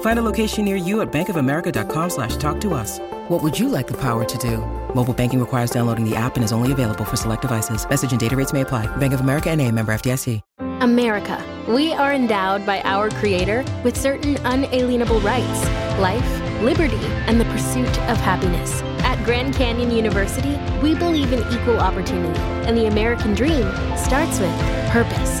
Find a location near you at bankofamerica.com slash talk to us. What would you like the power to do? Mobile banking requires downloading the app and is only available for select devices. Message and data rates may apply. Bank of America and a member FDIC. America. We are endowed by our Creator with certain unalienable rights life, liberty, and the pursuit of happiness. At Grand Canyon University, we believe in equal opportunity, and the American dream starts with purpose.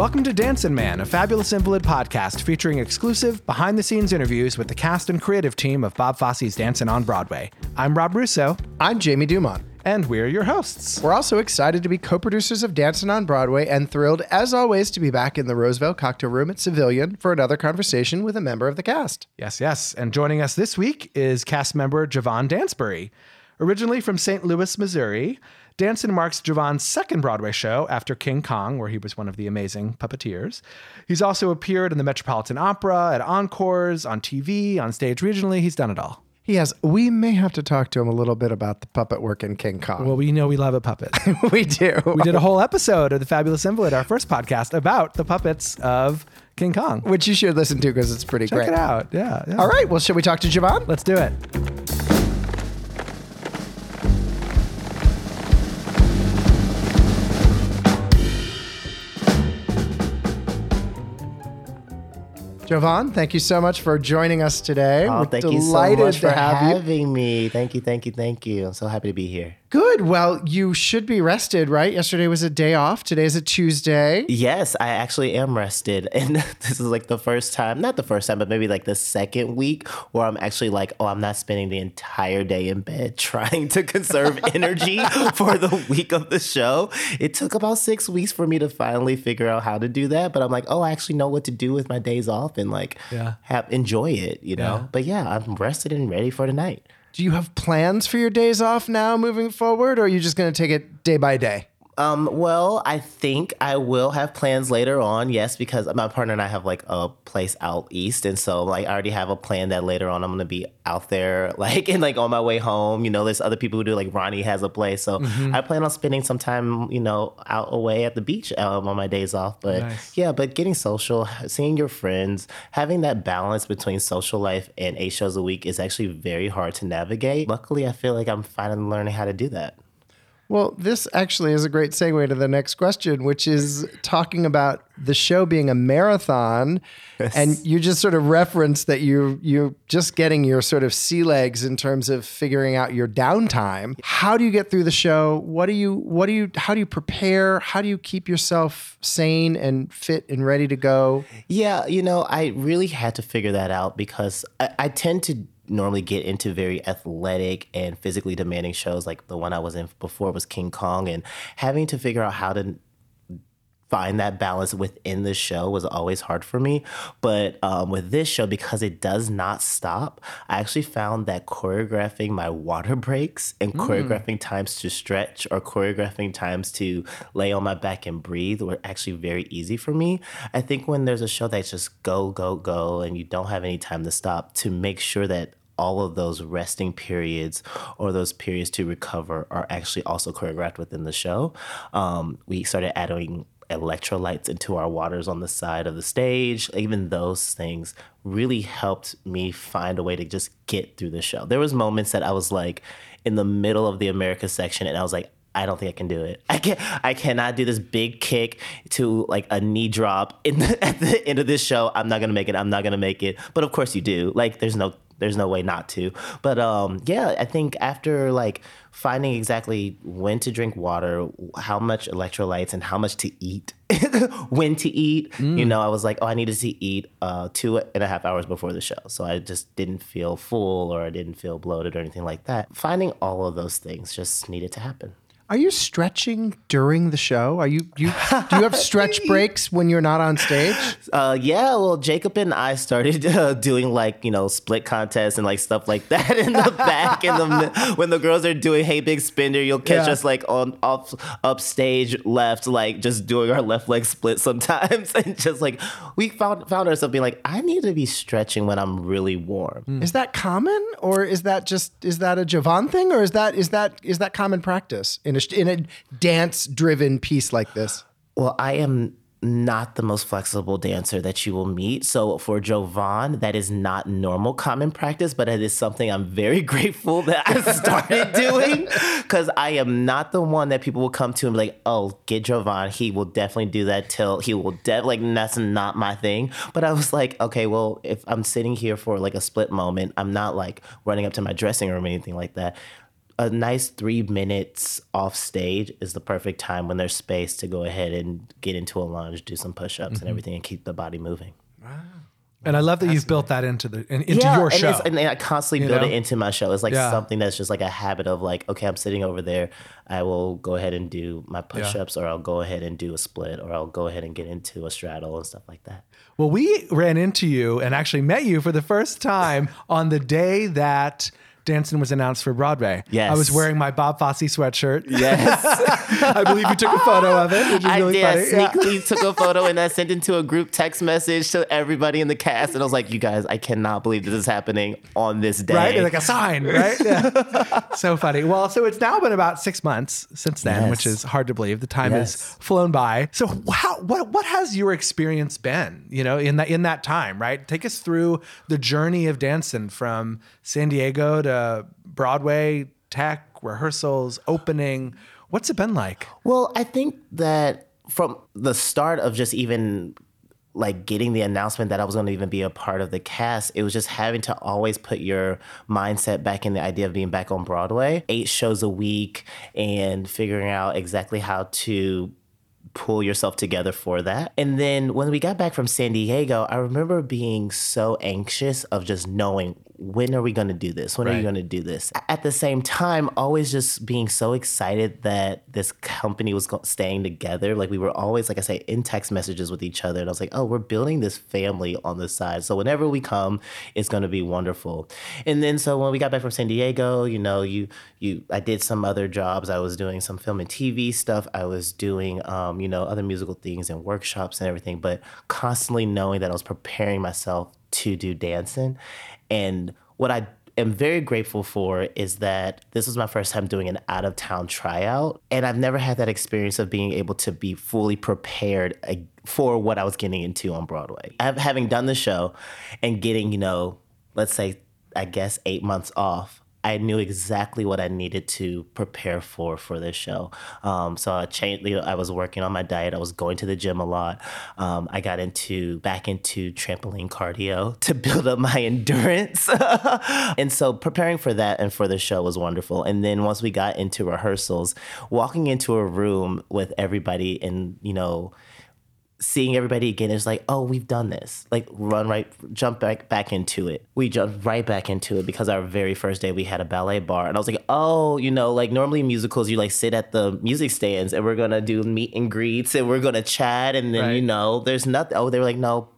Welcome to Dancing Man, a fabulous invalid podcast featuring exclusive behind the scenes interviews with the cast and creative team of Bob Fosse's Dancing on Broadway. I'm Rob Russo, I'm Jamie DuMont. and we're your hosts. We're also excited to be co producers of Dancing on Broadway and thrilled, as always, to be back in the Roosevelt Cocktail Room at Civilian for another conversation with a member of the cast. Yes, yes. And joining us this week is cast member Jōvan Dansberry. Originally from St. Louis, Missouri, Dancin' marks Jōvan's second Broadway show after King Kong, where he was one of the amazing puppeteers. He's also appeared in the Metropolitan Opera, at encores, on TV, on stage regionally. He's done it all. He has, we may have to talk to him a little bit about the puppet work in King Kong. Well, we know we love a puppet. we do. we did a whole episode of The Fabulous Invalid, our first podcast, about the puppets of King Kong. Which you should listen to because it's pretty Check great. it out. Yeah, yeah. All right. Well, should we talk to Javon? Let's do it. Jōvan, thank you so much for joining us today. Oh, We're thank you so delighted much for have you. having me. Thank you, thank you, thank you. I'm so happy to be here. Good. Well, you should be rested, right? Yesterday was a day off. Today is a Tuesday. Yes, I actually am rested. And this is like the first time, not the first time, but maybe like the second week where I'm actually like, oh, I'm not spending the entire day in bed trying to conserve energy for the week of the show. It took about six weeks for me to finally figure out how to do that. But I'm like, oh, I actually know what to do with my days off and like Yeah. have enjoy it, you know? Yeah. But yeah, I'm rested and ready for tonight. Do you have plans for your days off now moving forward, or are you just going to take it day by day? Um, well, I think I will have plans later on, yes, because my partner and I have like a place out east. And so like I already have a plan that later on I'm gonna be out there, like and like on my way home. You know, there's other people who do like Ronnie has a place. So I plan on spending some time, you know, out away at the beach um, on my days off. But Nice. yeah, but getting social, seeing your friends, having that balance between social life and eight shows a week is actually very hard to navigate. Luckily, I feel like I'm finally learning how to do that. Well, this actually is a great segue to the next question, which is talking about the show being a marathon. And you just sort of referenced that you you're just getting your sort of sea legs in terms of figuring out your downtime. How do you get through the show? What do you what do you how do you prepare? How do you keep yourself sane and fit and ready to go? Yeah, you know, I really had to figure that out because I, I tend to normally get into very athletic and physically demanding shows like the one I was in before was King Kong and having to figure out how to find that balance within the show was always hard for me. But um, with this show, because it does not stop, I actually found that choreographing my water breaks and choreographing times to stretch or choreographing times to lay on my back and breathe were actually very easy for me. I think when there's a show that's just go, go, go, and you don't have any time to stop, to make sure that all of those resting periods or those periods to recover are actually also choreographed within the show. Um, we started adding electrolytes into our waters on the side of the stage. Even those things really helped me find a way to just get through the show. There was moments that I was like in the middle of the America section and I was like, I don't think I can do it. I can I cannot do this big kick to like a knee drop the, at the end of this show. I'm not gonna make it. I'm not gonna make it. But of course you do. Like there's no there's no way not to. But um, yeah, I think after like finding exactly when to drink water, how much electrolytes, and how much to eat, when to eat, you know, I was like, oh, I needed to eat uh, two and a half hours before the show, so I just didn't feel full or I didn't feel bloated or anything like that. Finding all of those things just needed to happen. Are you stretching during the show? Are you, you do you have stretch breaks when you're not on stage? Uh, yeah, well, Jacob and I started uh, doing like you know split contests and like stuff like that in the back. In the when the girls are doing "Hey Big Spender," you'll catch Yeah. us like on off upstage left, like just doing our left leg split sometimes, and just like we found found ourselves being like, I need to be stretching when I'm really warm. Is that common, or is that just is that a Jōvan thing, or is that is that is that common practice in a in a dance driven piece like this? Well, I am not the most flexible dancer that you will meet. So for Jovan, that is not normal common practice, but it is something I'm very grateful that I started doing because I am not the one that people will come to and be like, oh, get Jovan. He will definitely do that till he will de- like that's not my thing. But I was like, okay, well, if I'm sitting here for like a split moment, I'm not like running up to my dressing room or anything like that a nice three minutes off stage is the perfect time when there's space to go ahead and get into a lunge, do some push ups and mm-hmm. everything, and keep the body moving. And I love that you've built that into the in, into your show. it's- and I constantly build know? it into my show. It's like Yeah. something that's just like a habit of like, okay, I'm sitting over there. I will go ahead and do my push ups, or I'll go ahead and do a split, or I'll go ahead and get into a straddle and stuff like that. Well, we ran into you and actually met you for the first time on the day that Dancing was announced for Broadway. Yes. I was wearing my Bob Fosse sweatshirt. Yes. I believe you took a photo of it, which is I really did. funny. I Yeah. sneakily took a photo and I sent it to a group text message to everybody in the cast. And I was like, you guys, I cannot believe this is happening on this day. Right? Like a sign, right? Yeah. so funny. Well, so it's now been about six months since then, which is hard to believe. The time has flown by. So how what what has your experience been, you know, in that in that time, right? Take us through the journey of dancing from San Diego to Uh, Broadway, tech, rehearsals, opening. What's it been like? Well, I think that from the start of just even like getting the announcement that I was going to even be a part of the cast, it was just having to always put your mindset back in the idea of being back on Broadway, eight shows a week, and figuring out exactly how to pull yourself together for that. And then when we got back from San Diego, I remember being so anxious of just knowing when are we going to do this? When are you going to do this? At the same time, always just being so excited that this company was staying together. Like we were always, like I say, in text messages with each other. And I was like, oh, we're building this family on the side. So whenever we come, it's going to be wonderful. And then so when we got back from San Diego, you know, you you I did some other jobs. I was doing some film and TV stuff. I was doing um, you know, other musical things and workshops and everything, but constantly knowing that I was preparing myself to do dancing. And what I am very grateful for is that this was my first time doing an out of town tryout. And I've never had that experience of being able to be fully prepared uh, for what I was getting into on Broadway. Having done the show and getting, you know, let's say, I guess, eight months off. I knew exactly what I needed to prepare for for this show. Um, so I changed. You know, I was working on my diet. I was going to the gym a lot. Um, I got into back into trampoline cardio to build up my endurance. and so preparing for that and for the show was wonderful. And then once we got into rehearsals, walking into a room with everybody and you know seeing everybody again is like, oh, we've done this. Like run right, jump back back into it. We jumped right back into it because our very first day we had a ballet bar, and I was like, oh, you know, like normally musicals you like sit at the music stands and we're gonna do meet and greets and we're gonna chat, and then you know, there's nothing. Oh, they were like, no.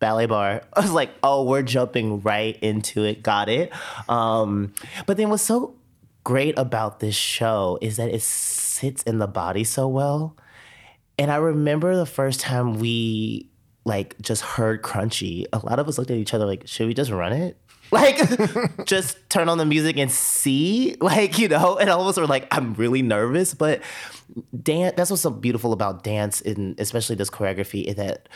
Ballet bar. I was like, oh, we're jumping right into it. Got it. Um, but then what's so great about this show is that it sits in the body so well. And I remember the first time we like just heard Crunchy, a lot of us looked at each other like, should we just run it? Like, just turn on the music and see? Like, you know, and all of us were like, I'm really nervous. But dance, that's what's so beautiful about dance, and especially this choreography, is that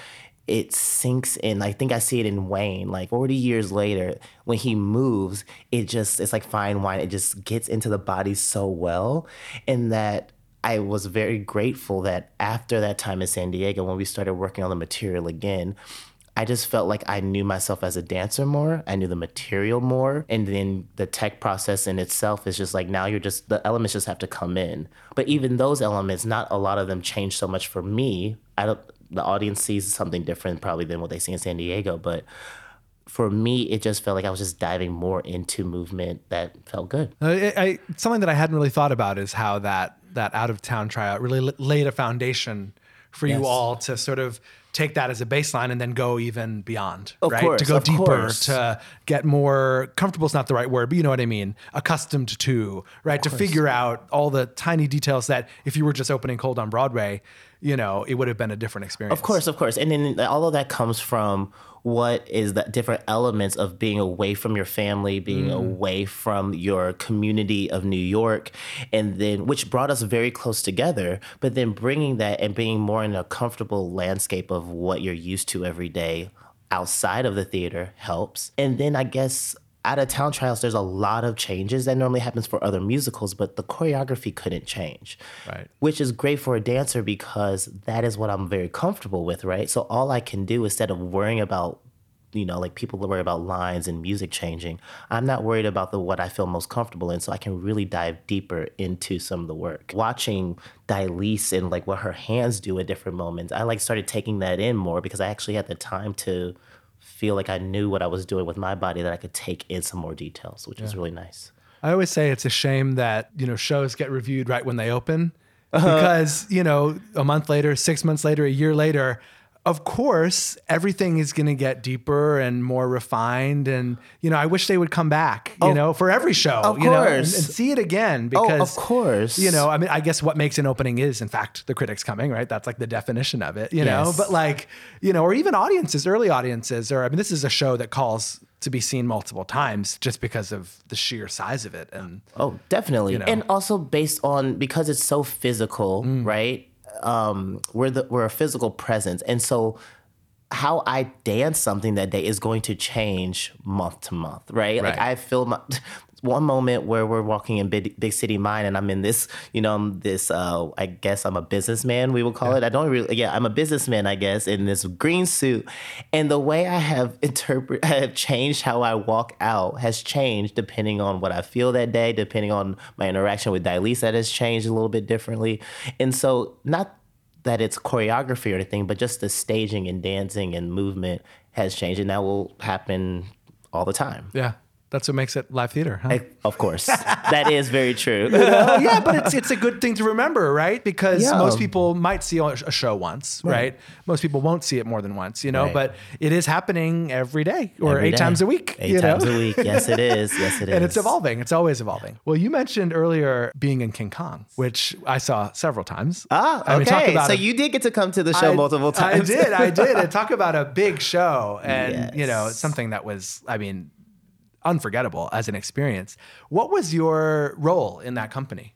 it sinks in. I think I see it in Wayne. Like 40 years later, when he moves, it just, it's like fine wine. It just gets into the body so well. And that I was very grateful that after that time in San Diego, when we started working on the material again, I just felt like I knew myself as a dancer more. I knew the material more. And then the tech process in itself is just like now you're just, the elements just have to come in. But even those elements, not a lot of them change so much for me. I don't, the audience sees something different probably than what they see in San Diego. But for me, it just felt like I was just diving more into movement that felt good. Uh, I, I, something that I hadn't really thought about is how that that out of town tryout really laid a foundation for yes. you all to sort of take that as a baseline and then go even beyond, of right? Course, to go deeper, course. to get more comfortable is not the right word, but you know what I mean, accustomed to, right? to figure out all the tiny details that if you were just opening cold on Broadway, you know, it would have been a different experience. Of course, of course. And then all of that comes from what is the different elements of being away from your family, being mm. away from your community of New York, and then which brought us very close together. But then bringing that and being more in a comfortable landscape of what you're used to every day outside of the theater helps. And then I guess out of town trials, there's a lot of changes that normally happens for other musicals, but the choreography couldn't change. Right. Which is great for a dancer because that is what I'm very comfortable with, right? So all I can do instead of worrying about, you know, like people worry about lines and music changing, I'm not worried about the what I feel most comfortable in. So I can really dive deeper into some of the work. Watching Dylis and like what her hands do at different moments, I like started taking that in more because I actually had the time to feel like I knew what I was doing with my body that I could take in some more details, which yeah. is really nice. I always say it's a shame that, you know, shows get reviewed right when they open uh-huh. because, you know, a month later, 6 months later, a year later, of course, everything is going to get deeper and more refined. And, you know, I wish they would come back, you oh, know, for every show, of you course. know, and, and, see it again because, oh, of course, you know, I mean, I guess what makes an opening is, in fact, the critics coming, right? That's like the definition of it, you yes. know, but like, you know, or even audiences, early audiences, or I mean, this is a show that calls to be seen multiple times just because of the sheer size of it. And, oh, definitely. You know. And also based on, because it's so physical, mm. right? Um, we're the we're a physical presence, and so how I dance something that day is going to change month to month, right? right. Like I feel my one moment where we're walking in big, big city mine and I'm in this, you know, I'm this, uh, I guess I'm a businessman, we will call yeah. it. I don't really, yeah, I'm a businessman, I guess, in this green suit. And the way I have interpret, I have changed how I walk out has changed depending on what I feel that day, depending on my interaction with Dylis that has changed a little bit differently. And so not that it's choreography or anything, but just the staging and dancing and movement has changed. And that will happen all the time. Yeah. That's what makes it live theater, huh? I, of course, that is very true. You know? Yeah, but it's it's a good thing to remember, right? Because yeah. most people might see a show once, right. right. Most people won't see it more than once, you know. Right. But it is happening every day or every eight day. times a week. Eight times know? a week. Yes, it is. Yes, it is. and it's evolving. It's always evolving. Well, you mentioned earlier being in King Kong, which I saw several times. Ah, okay. I mean, so a, you did get to come to the show I, multiple times. I did. I did. And talk about a big show, and yes. you know, something that was. I mean unforgettable as an experience. What was your role in that company?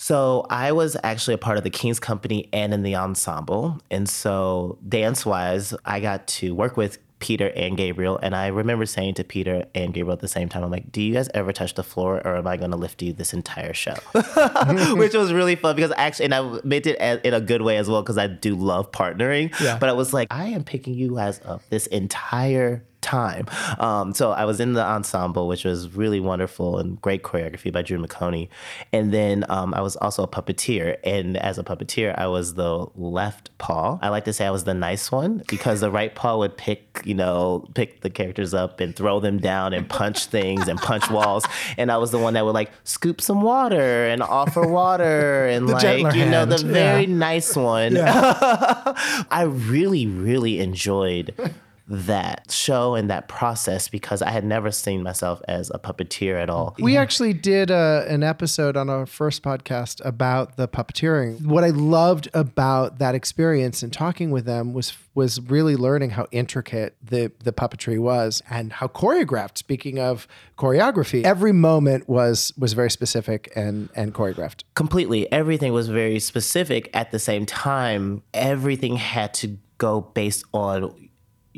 So I was actually a part of the King's Company and in the ensemble. And so dance wise, I got to work with Peter and Gabriel. And I remember saying to Peter and Gabriel at the same time, I'm like, do you guys ever touch the floor or am I going to lift you this entire show? Which was really fun because actually, and I meant it in a good way as well because I do love partnering. Yeah. But I was like, I am picking you guys up this entire time. Um, so I was in the ensemble, which was really wonderful and great choreography by Drew McOnie. And then um, I was also a puppeteer. And as a puppeteer, I was the left paw. I like to say I was the nice one because the right paw would pick, you know, pick the characters up and throw them down and punch things and punch walls. And I was the one that would like scoop some water and offer water and like, you know, the very yeah. nice one. Yeah. I really, really enjoyed that show and that process because I had never seen myself as a puppeteer at all. We yeah. actually did a, uh, an episode on our first podcast about the puppeteering. What I loved about that experience and talking with them was was really learning how intricate the the puppetry was and how choreographed. Speaking of choreography, every moment was was very specific and and choreographed. Completely, everything was very specific. At the same time, everything had to go based on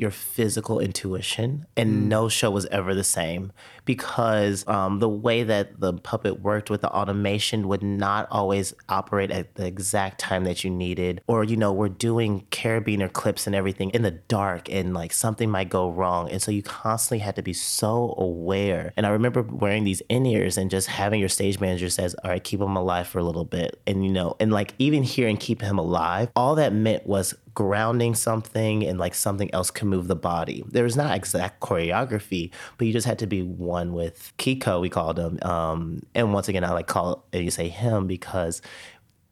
your physical intuition, and no show was ever the same because um, the way that the puppet worked with the automation would not always operate at the exact time that you needed. Or, you know, we're doing carabiner clips and everything in the dark, and like something might go wrong. And so you constantly had to be so aware. And I remember wearing these in ears and just having your stage manager says, All right, keep him alive for a little bit. And, you know, and like even hearing keep him alive, all that meant was grounding something and like something else can move the body. There was not exact choreography, but you just had to be one with Kiko, we called him. Um, and once again, I like call it, you say him because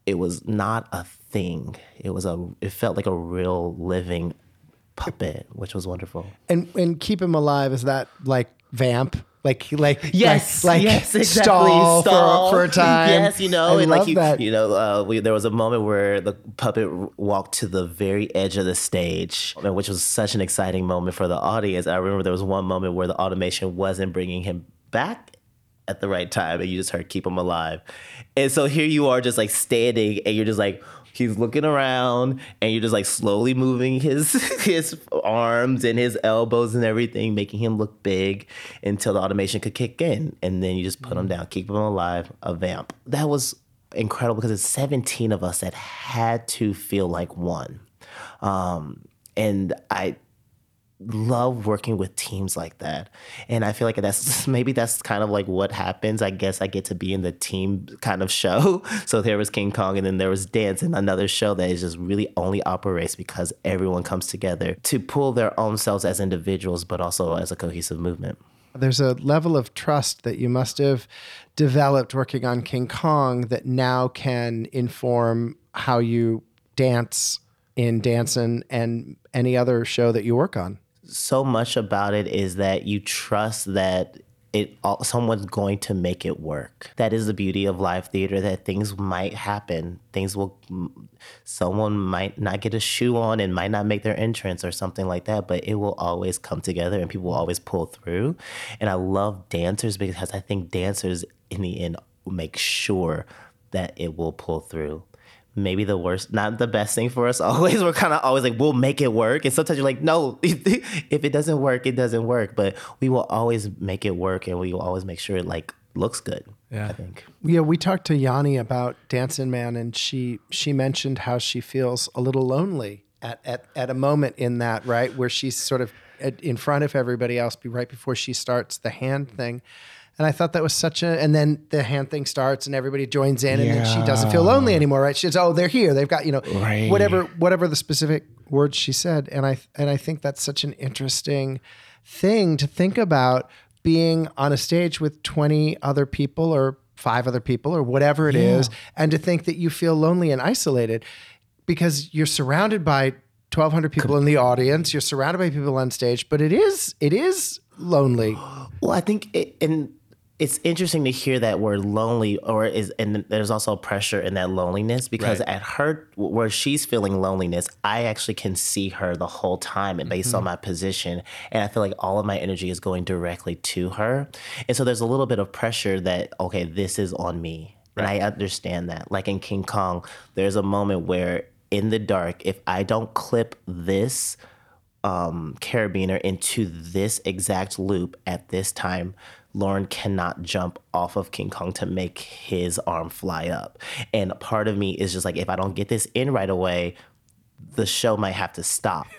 it was not a thing. It was a, it felt like a real living puppet, which was wonderful. And and keep him alive is that like vamp? Like like Yes, like, like yes, exactly. stall, Stall. For, for a time. Yes, you know, I and like you, that. you know, uh, we, there was a moment where the puppet walked to the very edge of the stage, and which was such an exciting moment for the audience. I remember there was one moment where the automation wasn't bringing him back at the right time, and you just heard "keep him alive," and so here you are, just like standing, and you're just like. He's looking around, and you're just like slowly moving his his arms and his elbows and everything, making him look big until the automation could kick in, and then you just put him down, keep him alive, a vamp. That was incredible because it's 17 of us that had to feel like one, um, and I love working with teams like that. And i feel like that's maybe that's kind of like what happens. I guess i get to be in the team kind of show. So there was king kong and then there was dance and another show that is just really only operates because everyone comes together to pull their own selves as individuals but also as a cohesive movement. There's a level of trust that you must have developed working on King Kong that now can inform how you dance in Dancing and any other show that you work on. So much about it is that you trust that it all, someone's going to make it work. That is the beauty of live theater that things might happen. Things will someone might not get a shoe on and might not make their entrance or something like that, but it will always come together and people will always pull through. And I love dancers because I think dancers in the end make sure that it will pull through maybe the worst, not the best thing for us always. We're kind of always like, we'll make it work. And sometimes you're like, no, if it doesn't work, it doesn't work. But we will always make it work and we will always make sure it like looks good. Yeah. I think. Yeah, we talked to Yanni about Dancing Man, and she she mentioned how she feels a little lonely at at, at a moment in that right where she's sort of in front of everybody else, be right before she starts the hand thing. And I thought that was such a, and then the hand thing starts and everybody joins in, and then she doesn't feel lonely anymore, right? She's oh, they're here, they've got you know Right. whatever whatever the specific words she said, and I and I think that's such an interesting thing to think about being on a stage with 20 other people or five other people or whatever it is, and to think that you feel lonely and isolated because you're surrounded by 1200 people in the audience. You're surrounded by people on stage but it is it is lonely. Well, I think it, and it's interesting to hear that word lonely or is and there's also pressure in that loneliness because at her where she's feeling loneliness i actually can see her the whole time and based on my position. And i feel like all of my energy is going directly to her. And so there's a little bit of pressure that okay this is on me. And i understand that. Like in king kong there's a moment where in the dark if i don't clip this um, carabiner into this exact loop at this time, Lauren cannot jump off of King Kong to make his arm fly up. And part of me is just like, if I don't get this in right away, the show might have to stop.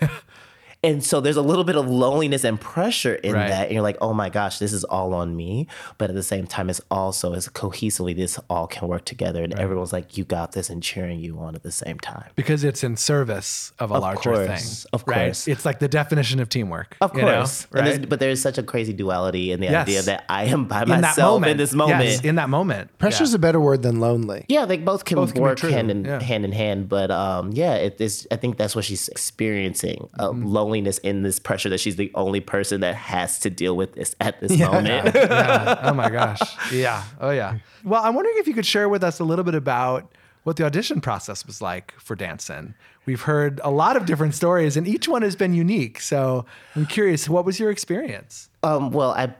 and so there's a little bit of loneliness and pressure in Right. that. And you're like, oh my gosh, this is all on me. But at the same time, it's also as cohesively, this all can work together. And everyone's like, you got this and cheering you on at the same time. because it's in service of a Of larger course, thing. of right? course. It's like the definition of teamwork. Of you know, course. There's- right? but there's such a crazy duality in the Yes. idea that I am by in that myself in this moment. Yes, in that moment. pressure's Yeah. a better word than lonely yeah, they both can Both can work true, hand in yeah. hand in hand. But um, yeah, it is. I think that's what she's experiencing: uh, Mm-hmm. Loneliness in this pressure that she's the only person that has to deal with this at this moment. yeah. Oh my gosh. Yeah. Oh yeah. Well, I'm wondering if you could share with us a little bit about what the audition process was like for Dancin'. We've heard a lot of different stories, and each one has been unique. So I'm curious, what was your experience? Um, well, I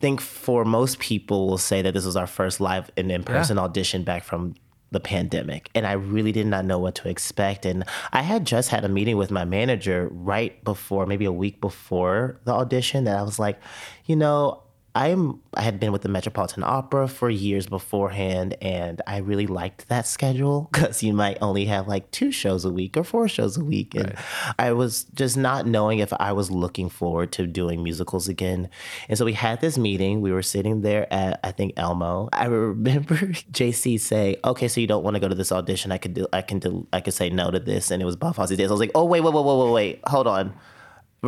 think for most people will say that this was our first live and in-person audition back from the pandemic and I really did not know what to expect. And I had just had a meeting with my manager right before, maybe a week before the audition, that I was like, you know, I'm I had been with the Metropolitan Opera for years beforehand, and I really liked that schedule because you might only have like two shows a week or four shows a week, and right. I was just not knowing if I was looking forward to doing musicals again. And so we had this meeting. We were sitting there at I think Elmo. I remember JC say, "Okay, so you don't want to go to this audition? I could do, I can do, I could say no to this." And it was Bob Fosse's. I was like, "Oh wait, wait, wait, wait, wait, wait, hold on."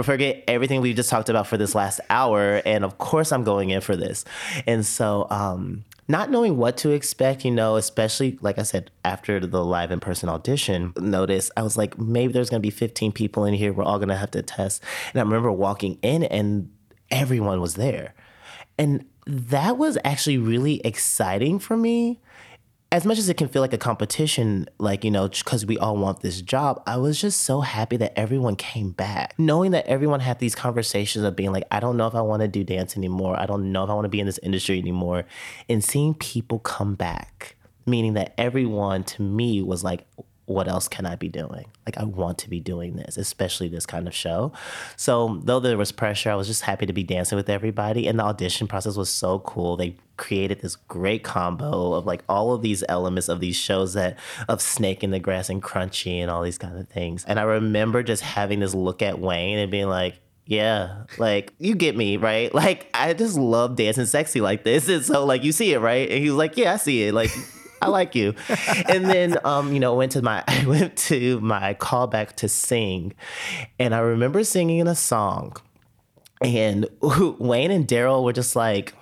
Forget everything we just talked about for this last hour. And of course, I'm going in for this. And so, um, not knowing what to expect, you know, especially like I said, after the live in person audition, notice I was like, maybe there's gonna be 15 people in here. We're all gonna have to test. And I remember walking in and everyone was there. And that was actually really exciting for me as much as it can feel like a competition, like, you know, because we all want this job, I was just so happy that everyone came back. Knowing that everyone had these conversations of being like, I don't know if I want to do dance anymore. I don't know if I want to be in this industry anymore. And seeing people come back, meaning that everyone to me was like, what else can I be doing? Like, I want to be doing this, especially this kind of show. So, though there was pressure, I was just happy to be dancing with everybody. And the audition process was so cool. They created this great combo of like all of these elements of these shows that of Snake in the Grass and Crunchy and all these kind of things. And I remember just having this look at Wayne and being like, yeah, like you get me, right? Like I just love dancing sexy like this. And so like you see it, right? And he was like, Yeah, I see it. Like I like you. And then, um, you know, went to my I went to my callback to sing, and I remember singing in a song, and Wayne and Daryl were just like,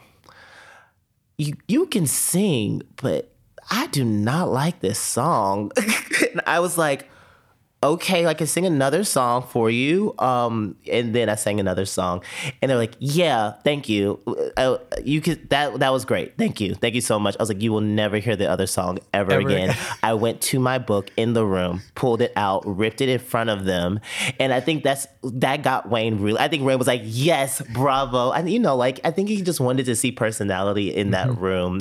"You you can sing, but I do not like this song." and I was like, okay, I can sing another song for you. Um, and then I sang another song, and they're like, yeah, thank you. Uh, you could that that was great. Thank you, thank you so much. I was like, you will never hear the other song ever, ever. again. I went to my book in the room, pulled it out, ripped it in front of them, and I think that's that got Wayne really. I think Wayne was like, yes, bravo. And you know, like I think he just wanted to see personality in that mm-hmm. room.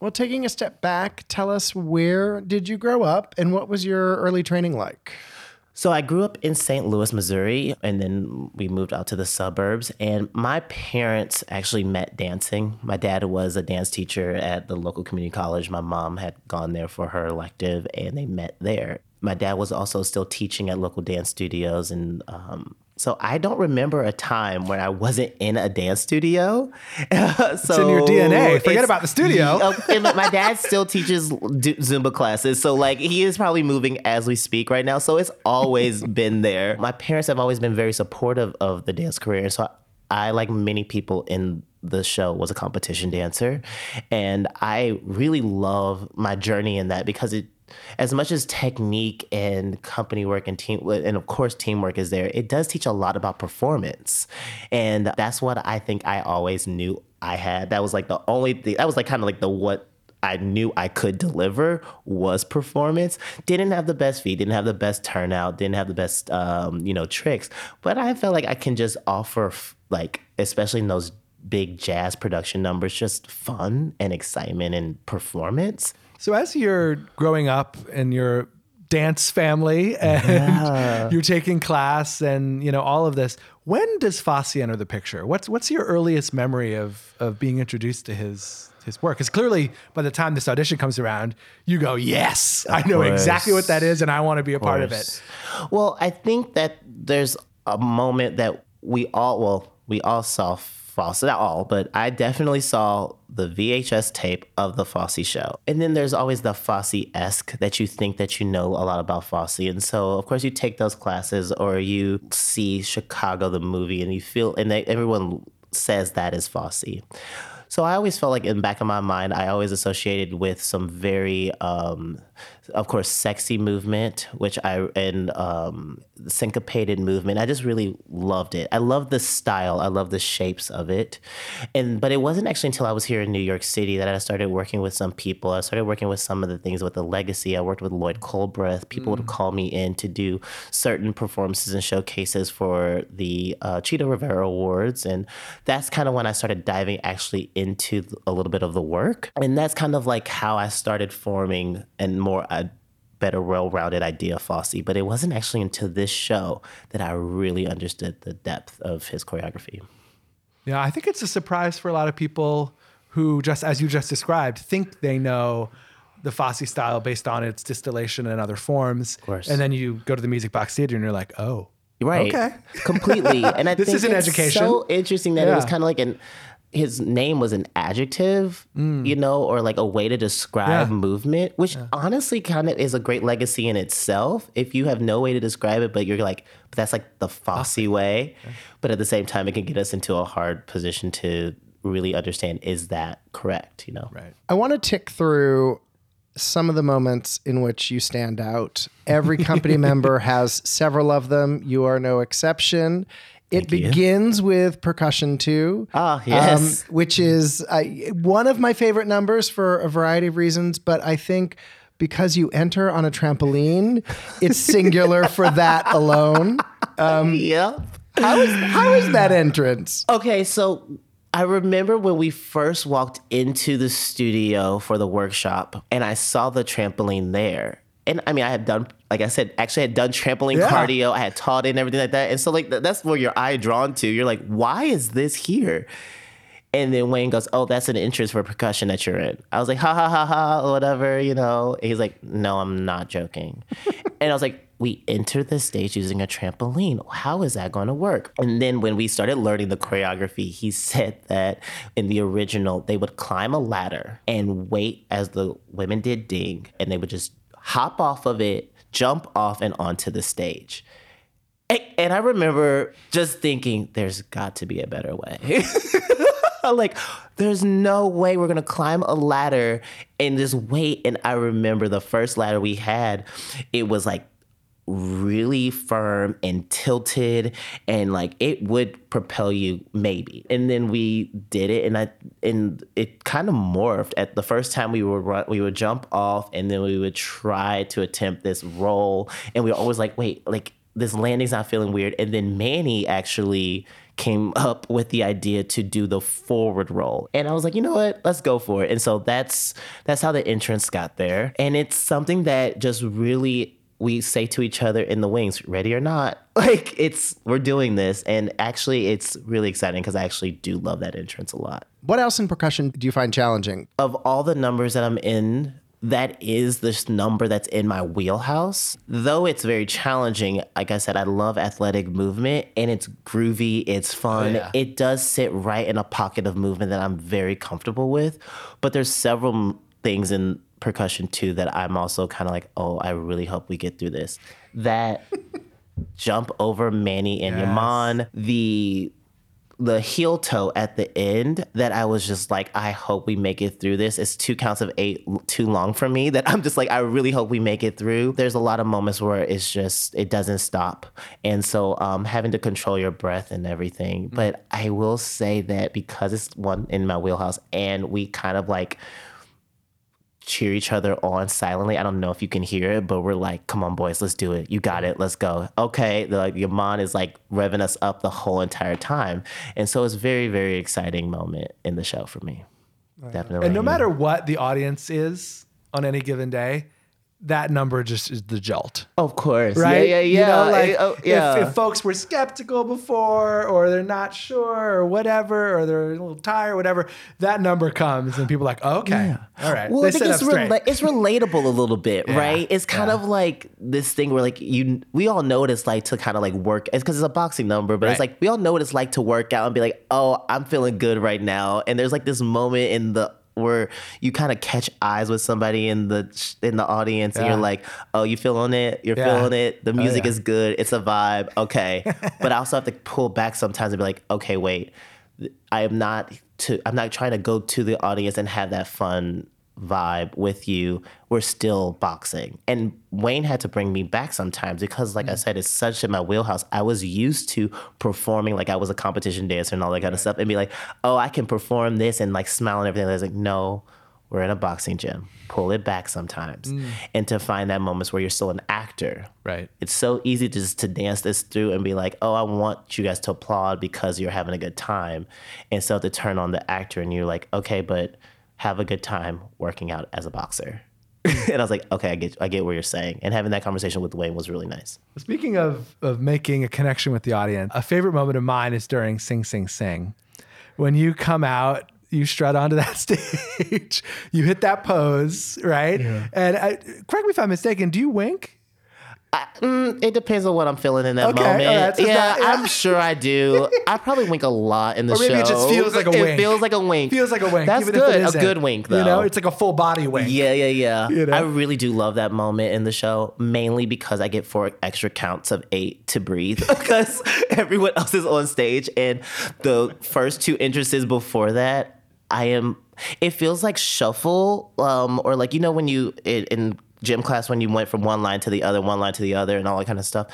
Well, taking a step back, tell us where did you grow up and what was your early training like? So I grew up in St. Louis, Missouri, and then we moved out to the suburbs. And my parents actually met dancing. My dad was a dance teacher at the local community college. My mom had gone there for her elective, and they met there. My dad was also still teaching at local dance studios, and um, so I don't remember a time when I wasn't in a dance studio. so it's in your DNA. Forget about the studio. Oh, my dad still teaches Zumba classes, so like he is probably moving as we speak right now. So it's always been there. My parents have always been very supportive of the dance career, so I, I like many people in the show was a competition dancer and i really love my journey in that because it as much as technique and company work and team and of course teamwork is there it does teach a lot about performance and that's what i think i always knew i had that was like the only thing that was like kind of like the what I knew I could deliver was performance. Didn't have the best feet, didn't have the best turnout, didn't have the best, um, you know, tricks. But I felt like I can just offer, like, especially in those big jazz production numbers, just fun and excitement and performance. So as you're growing up in your dance family and yeah. you're taking class and you know all of this, when does Fosse enter the picture? What's what's your earliest memory of of being introduced to his his work? Because clearly, by the time this audition comes around, you go, "Yes, of I know course. exactly what that is, and I want to be a of part of it." Well, I think that there's a moment that we all well we all saw Fosse, not all, but I definitely saw the VHS tape of the Fosse show. And then there's always the Fosse esque that you think that you know a lot about Fosse. And so, of course, you take those classes or you see Chicago, the movie, and you feel, and they, everyone says that is Fosse. So I always felt like in the back of my mind, I always associated with some very um, of course, sexy movement, which I and um, syncopated movement. I just really loved it. I love the style. I love the shapes of it, and but it wasn't actually until I was here in New York City that I started working with some people. I started working with some of the things with the legacy. I worked with Lloyd Culbreath. People would call me in to do certain performances and showcases for the uh, Chita Rivera Awards, and that's kind of when I started diving actually into a little bit of the work, and that's kind of like how I started forming and more a better, well-rounded idea of Fosse. But it wasn't actually until this show that I really understood the depth of his choreography. Yeah, I think it's a surprise for a lot of people who, just as you just described, think they know the Fosse style based on its distillation and other forms. Of course. And then you go to the Music Box Theater and you're like, oh, Right. Okay. Completely. And I This think is an it's education. so interesting that it was kind of like an his name was an adjective, you know, or like a way to describe Mm. Yeah. movement, which honestly kind of is a great legacy in itself. If you have no way to describe it, but you're like, but that's like the Fosse way. But at the same time, it can get us into a hard position to really understand is that correct, you know? right. I want to tick through some of the moments in which you stand out. Every company member has several of them. You are no exception. It begins with percussion too. Ah, yes. um, which is I, one of my favorite numbers for a variety of reasons, but I think because you enter on a trampoline, it's singular for that alone. Yep. How is, how is that entrance? Okay, so I remember when we first walked into the studio for the workshop and I saw the trampoline there. And I mean, I had done, like I said, actually had done trampoline Yeah. cardio. I had taught it and everything like that. And so, like, th- that's where your eye drawn to. You're like, why is this here? And then Wayne goes, "Oh, that's an interest for percussion that you're in." I was like, "Ha ha ha ha," whatever, you know. And he's like, "No, I'm not joking." and I was like, "We enter the stage using a trampoline. How is that going to work?" And then when we started learning the choreography, he said that in the original they would climb a ladder and wait as the women did ding, and they would just hop off of it, jump off, and onto the stage. And, and I remember just thinking, "There's got to be a better way." like there's no way we're gonna climb a ladder and just wait and i remember the first ladder we had it was like really firm and tilted and like it would propel you maybe and then we did it and i and it kind of morphed at the first time we would run we would jump off and then we would try to attempt this roll and we were always like wait like this landing's not feeling weird and then manny actually came up with the idea to do the forward roll. And I was like, you know what? Let's go for it. And so that's that's how the entrance got there. And it's something that just really we say to each other in the wings, ready or not. Like it's we're doing this. And actually it's really exciting because I actually do love that entrance a lot. What else in percussion do you find challenging? Of all the numbers that I'm in, that is this number that's in my wheelhouse. Though it's very challenging, like I said, I love athletic movement and it's groovy, it's fun. Oh, it does sit right in a pocket of movement that I'm very comfortable with. But there's several things in percussion too that I'm also kind of like, oh, I really hope we get through this. That jump over Manny and Yaman, the the heel toe at the end that I was just like, I hope we make it through this. It's two counts of eight too long for me that I'm just like, I really hope we make it through. There's a lot of moments where it's just, it doesn't stop. And so um, having to control your breath and everything. But I will say that because it's one in my wheelhouse and we kind of like, cheer each other on silently. I don't know if you can hear it, but we're like, come on, boys, let's do it. You got it. Let's go. Okay. The, like, Yaman is like revving us up the whole entire time. And so it's very, very exciting moment in the show for me. Definitely. And no matter what the audience is on any given day, that number just is the jolt. Of course. right? Yeah, yeah, You yeah. know, like Oh, yeah. if, if folks were skeptical before, or they're not sure, or whatever, or they're a little tired, whatever, that number comes and people are like, okay, all right, Well, I think it's rela- it's relatable a little bit, right? It's kind yeah. of like this thing where like you we all know what it's like to kind of like work. It's because it's a boxing number, but it's like we all know what it's like to work out and be like, oh, I'm feeling good right now. And there's like this moment in the where you kind of catch eyes with somebody in the in the audience and you're like, oh, you feeling it? You're Yeah. Oh, feeling it. The oh, music yeah. is good. It's a vibe. Okay, but I also have to pull back sometimes and be like, okay, wait. I am not to I'm not trying to go to the audience and have that fun vibe with you, we're still boxing. And Wayne had to bring me back sometimes because, like I mm. said, it's such in my wheelhouse. I was used to performing like I was a competition dancer and all that kind of stuff and be like, oh, I can perform this and like smile and everything. I was like, no, we're in a boxing gym. Pull it back sometimes. Mm. And to find that moments where you're still an actor. Right. It's so easy to just to dance this through and be like, oh, I want you guys to applaud because you're having a good time. And so to turn on the actor and you're like, okay, but have a good time working out as a boxer. and I was like, okay, I get I get what you're saying. And having that conversation with Wayne was really nice. Speaking of of making a connection with the audience, a favorite moment of mine is during Sing Sing Sing. When you come out, you strut onto that stage, you hit that pose, right? And I, correct me if I'm mistaken. Do you wink? Mm, it depends on what I'm feeling in that Okay, moment. right, yeah. I'm sure I do. I probably wink a lot in the Or maybe show. it just feels like a wink. it wink. feels like a wink. Feels like a wink. That's even if it good. A good wink, though. You know, it's like a full body wink. Yeah, yeah, yeah. You know? I really do love that moment in the show, mainly because I get four extra counts of eight to breathe because everyone else is on stage. And the first two entrances before that, I am, it feels like shuffle, um, or like, you know, when you, in, in gym class, when you went from one line to the other, one line to the other, and all that kind of stuff.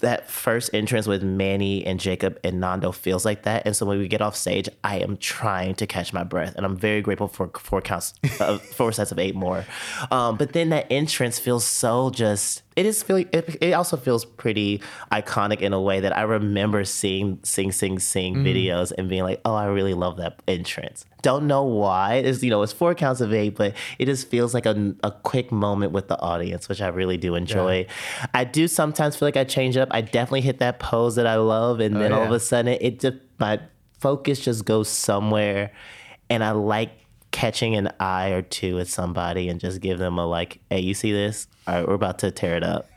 That first entrance with Manny and Jacob and Nando feels like that, and so when we get off stage, I am trying to catch my breath, and I'm very grateful for four counts, uh, four sets of eight more. Um, but then that entrance feels so just. It is feeling. It, it also feels pretty iconic in a way that I remember seeing sing sing sing mm. videos and being like, oh, I really love that entrance. Don't know why. It's you know it's four counts of eight, but it just feels like a, a quick moment with the audience, which I really do enjoy. I do sometimes feel like I change up. I definitely hit that pose that I love, and oh, then all of a sudden it just my focus just goes somewhere, and I like catching an eye or two at somebody and just give them a like, hey, you see this? All right, we're about to tear it up.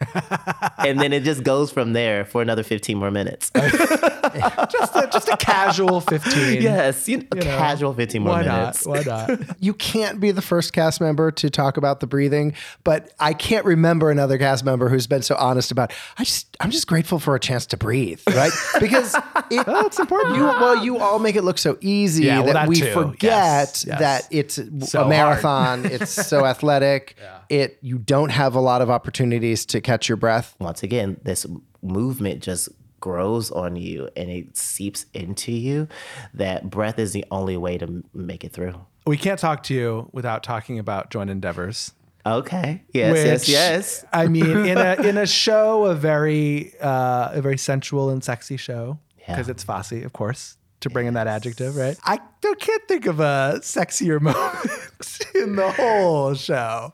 and then it just goes from there for another 15 more minutes. just a, just a casual 15. yes, you know, You know, casual 15 more Why minutes. not? Why not? you can't be the first cast member to talk about the breathing, but I can't remember another cast member who's been so honest about. I just, I'm just grateful for a chance to breathe, right? Because it, That's important. You, well, you all make it look so easy Yeah, well, that, that we too. forget Yes, yes. that it's So a marathon. it's so athletic. It you don't have a lot of opportunities to catch your breath. Once again, this movement just grows on you and it seeps into you. That breath is the only way to make it through. we can't talk to you without talking about joint endeavors. Okay. Yes, yes, yes. I mean, in a in a show, a very uh, a very sensual and sexy show, because Yeah. it's Fosse, of course, to bring in that adjective, right? I don't- can't think of a sexier moment in the whole show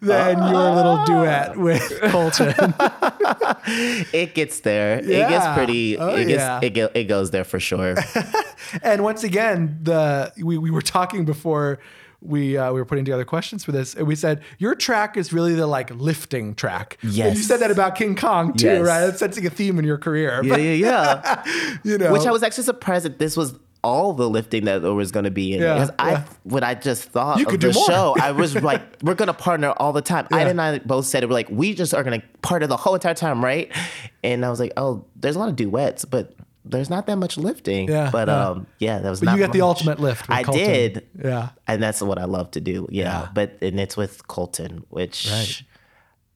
than your little duet ah. with Colton. It gets there. It gets pretty. Oh, it gets. yeah. It, go, it goes there for sure. and once again, the we, we were talking before we uh, we were putting together questions for this, and we said your track is really the like lifting track. And you said that about King Kong too, Yes. right? That's sensing a theme in your career. yeah, yeah, yeah. you know, Which I was actually surprised that this was all the lifting that there was going to be in Yeah, it. Because I, yeah. when I just thought You of the show, I was like, we're going to partner all the time. I and I both said it. We're like, we just are going to partner the whole entire time, right? And I was like, oh, there's a lot of duets, but there's not that much lifting. Yeah, but yeah. um, yeah, that was. But you got the ultimate lift with I Colton. did. Yeah. and that's what I love to do. Yeah, Yeah. but and it's with Colton, which. Right.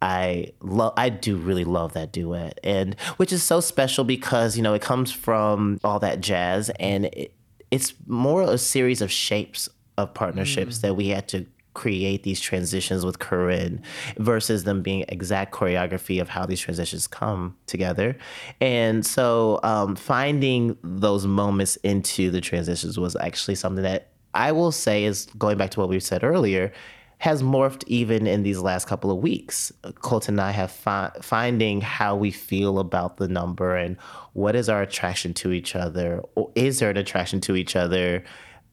I love I do really love that duet and which is so special because you know it comes from all that jazz and it, it's more a series of shapes of partnerships that we had to create these transitions with Corinne versus them being exact choreography of how these transitions come together. And so um, finding those moments into the transitions was actually something that I will say is going back to what we said earlier has morphed even in these last couple of weeks. Colton and I have fi- finding how we feel about the number and what is our attraction to each other. Or is there an attraction to each other?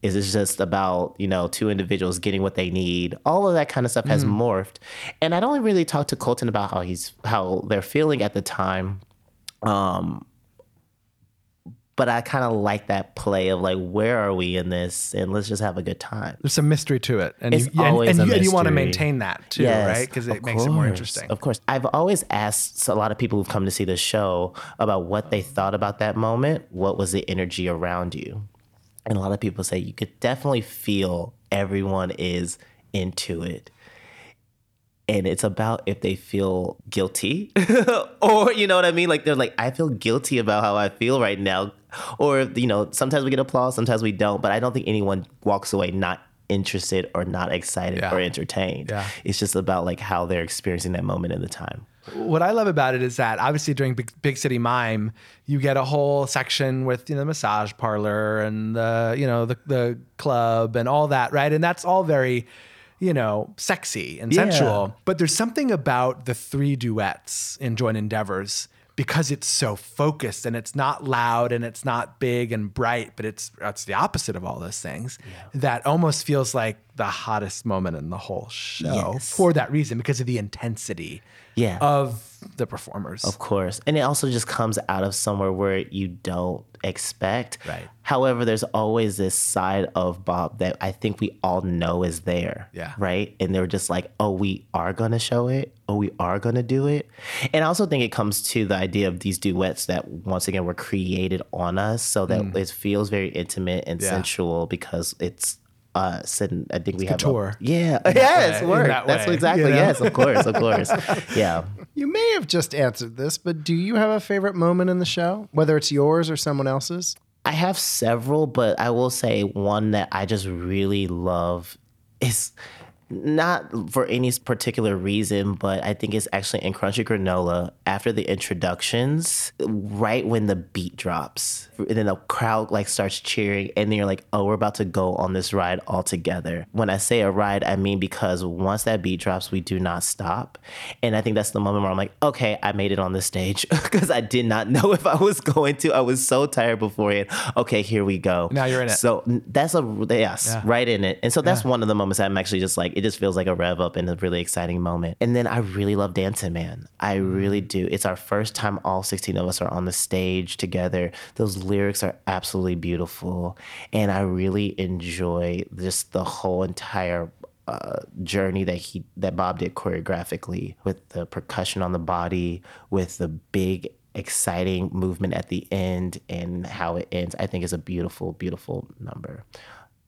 Is it just about, you know, two individuals getting what they need? All of that kind of stuff has morphed. And I don't really talk to Colton about how he's how they're feeling at the time. Um but I kind of like that play of like, where are we in this? And let's just have a good time. There's some mystery to it, and It's you, always and, a you, and you want to maintain that too, Yes, right? Because it makes it more interesting. Of course. I've always asked a lot of people who've come to see the show about what they thought about that moment. What was the energy around you? And a lot of people say you could definitely feel everyone is into it. And it's about if they feel guilty or, you know what I mean? Like they're like, I feel guilty about how I feel right now. Or, you know, sometimes we get applause, sometimes we don't. But I don't think anyone walks away not interested or not excited Yeah. or entertained. Yeah. It's just about like how they're experiencing that moment in the time. what I love about it is that obviously during Big, Big City Mime, you get a whole section with you know the massage parlor and the you know the the club and all that, right? And that's all very you know sexy and Yeah. sensual. But there's something about the three duets in Joint Endeavors because it's so focused and it's not loud and it's not big and bright, but it's it's the opposite of all those things. That almost feels like the hottest moment in the whole show Yes. for that reason because of the intensity Yeah. of the performers. Of course. And it also just comes out of somewhere where you don't expect. Right. However, there's always this side of Bob that I think we all know is there. Yeah. Right. And they were just like, oh, we are going to show it. Oh, we are going to do it. And I also think it comes to the idea of these duets that, once again, were created on us so that it feels very intimate and Mm. Yeah. sensual because it's Uh, us. And I think we have. couture. A, yeah. yes. way, in Word. that That's way, exactly. you know? Yes. Of course. Of course. yeah. You may have just answered this, but do you have a favorite moment in the show, whether it's yours or someone else's? I have several, but I will say one that I just really love is not for any particular reason, but I think it's actually in Crunchy Granola after the introductions, right when the beat drops, and then the crowd like starts cheering, and then you're like, "Oh, we're about to go on this ride all together." When I say a ride, I mean because once that beat drops, we do not stop, and I think that's the moment where I'm like, "Okay, I made it on the stage," because I did not know if I was going to. I was so tired beforehand. Okay, here we go. Now you're in it. So that's a yes, Yeah. right in it. And so that's one of the moments I'm actually just like it just feels like a rev up and a really exciting moment. And then I really love Dancing Man. I Mm. really do. It's our first time all 16 of us are on the stage together. Those lyrics are absolutely beautiful, and I really enjoy just the whole entire uh, journey that he that Bob did choreographically with the percussion on the body, with the big exciting movement at the end and how it ends. I think is a beautiful, beautiful number.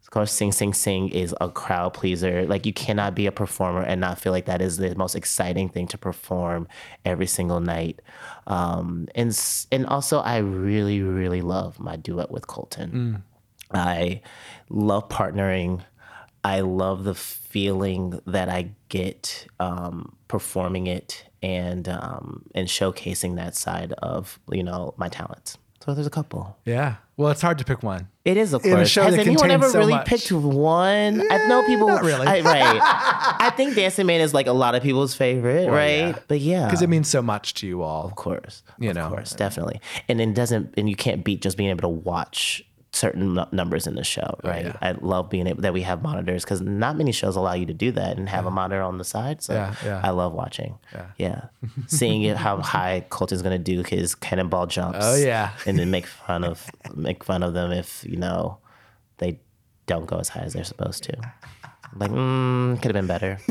Of course, Sing Sing Sing is a crowd pleaser. Like you cannot be a performer and not feel like that is the most exciting thing to perform every single night. Um, and and also, I really, really love my duet with Colton. I love partnering. I love the feeling that I get um, performing it and um, and showcasing that side of you know my talents. So there's a couple. Yeah. Well, it's hard to pick one. It is, of In a course. show Has that anyone ever so really much. picked one? I know eh, people. not really. I, right. I think Dancing Man is like a lot of people's favorite, right? yeah. But yeah, Because it means so much to you all. of course, You of know. course, definitely. And it doesn't, and you can't beat just being able to watch certain nu- numbers in the show, oh, right? Oh, yeah. I love being able that we have monitors because not many shows allow you to do that and have a monitor on the side. So Yeah, yeah. I love watching. Yeah, seeing it how high Colton's gonna do his cannonball jumps. Oh, yeah. and then make fun of make fun of them if you know they don't go as high as they're supposed to. Like, mm, could have been better.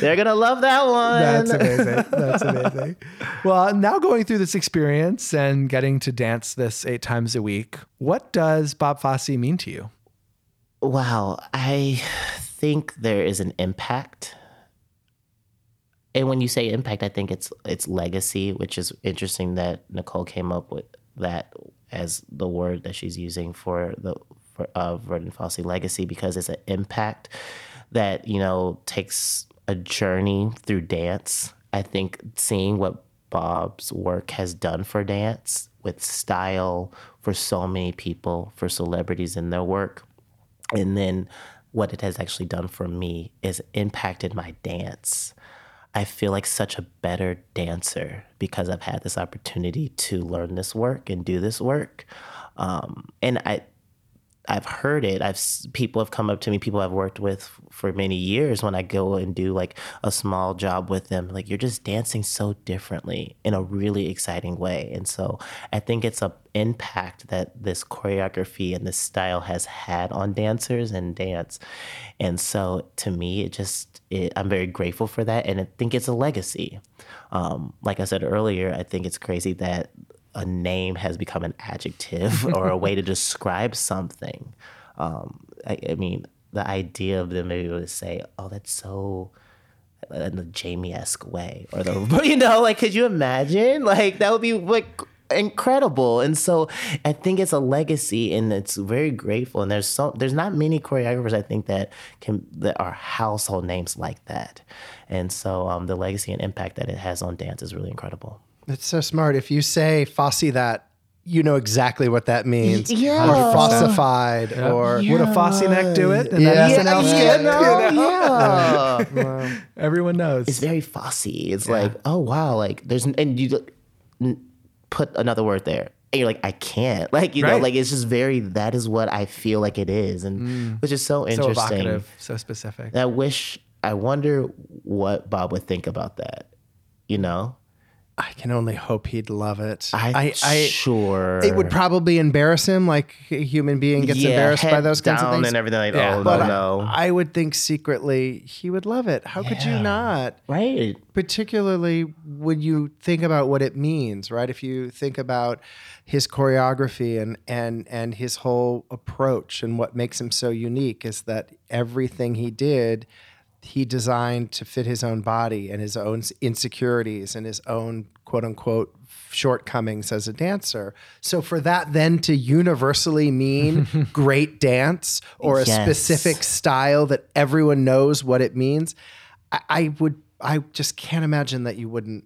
They're gonna love that one. That's amazing. That's amazing. Well, now going through this experience and getting to dance this eight times a week, what does Bob Fosse mean to you? Wow, I think there is an impact. And when you say impact, I think it's it's legacy, which is interesting that Nicole came up with that as the word that she's using for the uh, Verdon Fosse legacy because it's an impact that you know takes a journey through dance. I think seeing what Bob's work has done for dance with style for so many people, for celebrities in their work, and then what it has actually done for me is impacted my dance. I feel like such a better dancer because I've had this opportunity to learn this work and do this work. Um, and I, I've heard it. I've people have come up to me, people I've worked with for many years when I go and do like a small job with them. Like you're just dancing so differently in a really exciting way, and so I think it's a impact that this choreography and this style has had on dancers and dance. And so to me, it just it, I'm very grateful for that, and I think it's a legacy. Um, like I said earlier, I think it's crazy that a name has become an adjective or a way to describe something. Um, I, I mean, the idea of them able to say, "Oh, that's so." In the Jamie esque way, or the you know, like, could you imagine? Like, that would be like incredible. And so I think it's a legacy and it's very grateful. And there's so there's not many choreographers I think that can that are household names like that. And so um, the legacy and impact that it has on dance is really incredible. It's so smart. If you say Fosse that, you know exactly what that means. Yeah. Or fossified or Would a Fosse neck do it? And Yeah. that SNL skit? you know, yeah. Everyone knows. it's very fussy. It's like, oh wow, like there's and you n- put another word there, and you're like, I can't, like you know, like it's just very. That is what I feel like it is, and mm. which is so so interesting. evocative, so specific. And I wish, I wonder what Bob would think about that. You know, I can only hope he'd love it. I, sure it would probably embarrass him, like a human being gets Yeah, embarrassed by head those kinds of things. and everything. Like, Yeah. oh but no, I- no, I, would think secretly he would love it. How could you not? right? particularly when you think about what it means, right? If you think about his choreography and and and his whole approach and what makes him so unique is that everything he did he designed to fit his own body and his own insecurities and his own quote unquote shortcomings as a dancer. So for that then to universally mean great dance or a Yes. specific style that everyone knows what it means, I, I would I just can't imagine that you wouldn't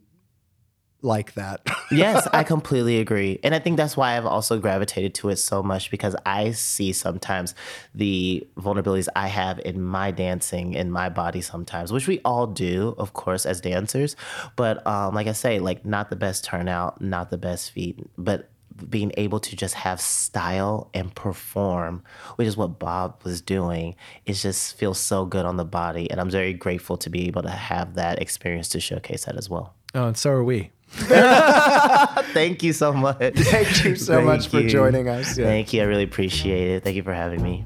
like that. yes, I completely agree. And I think that's why I've also gravitated to it so much because I see sometimes the vulnerabilities I have in my dancing, in my body sometimes, which we all do, of course, as dancers. But um, like I say, like not the best turnout, not the best feet, but being able to just have style and perform, which is what Bob was doing, it just feels so good on the body. And I'm very grateful to be able to have that experience to showcase that as well. Oh, and so are we. Thank you so much. Thank you so Thank much for joining us. Thank you. I really appreciate it. Thank you for having me.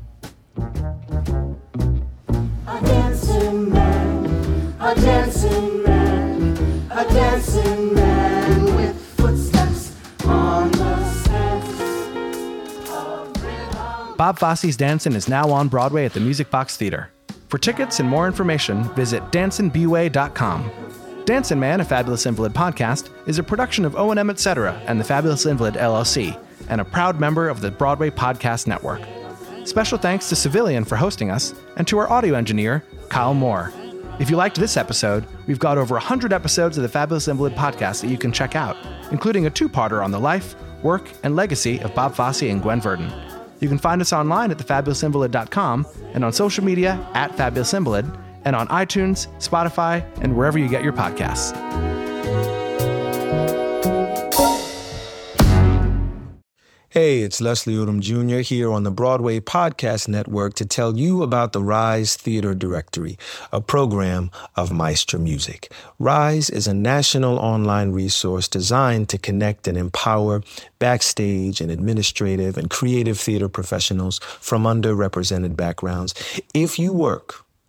A dancing man, a dancing man, a dancing man with footsteps on the sands. Bob Fosse's Dancin' is now on Broadway at the Music Box Theater. For tickets and more information, visit Dancin' Man, a Fabulous Invalid podcast, is a production of O&M Etc. and the Fabulous Invalid LLC, and a proud member of the Broadway Podcast Network. Special thanks to Civilian for hosting us, and to our audio engineer, Kyle Moore. If you liked this episode, we've got over 100 episodes of the Fabulous Invalid podcast that you can check out, including a two parter on the life, work, and legacy of Bob Fosse and Gwen Verdon. You can find us online at thefabulousinvalid.com and on social media at Fabulous Invalid, and on iTunes, Spotify, and wherever you get your podcasts. Hey, it's Leslie Odom Jr. here on the Broadway Podcast Network to tell you about the Rise Theater Directory, a program of Maestra Music. Rise is a national online resource designed to connect and empower backstage and administrative and creative theater professionals from underrepresented backgrounds. If you work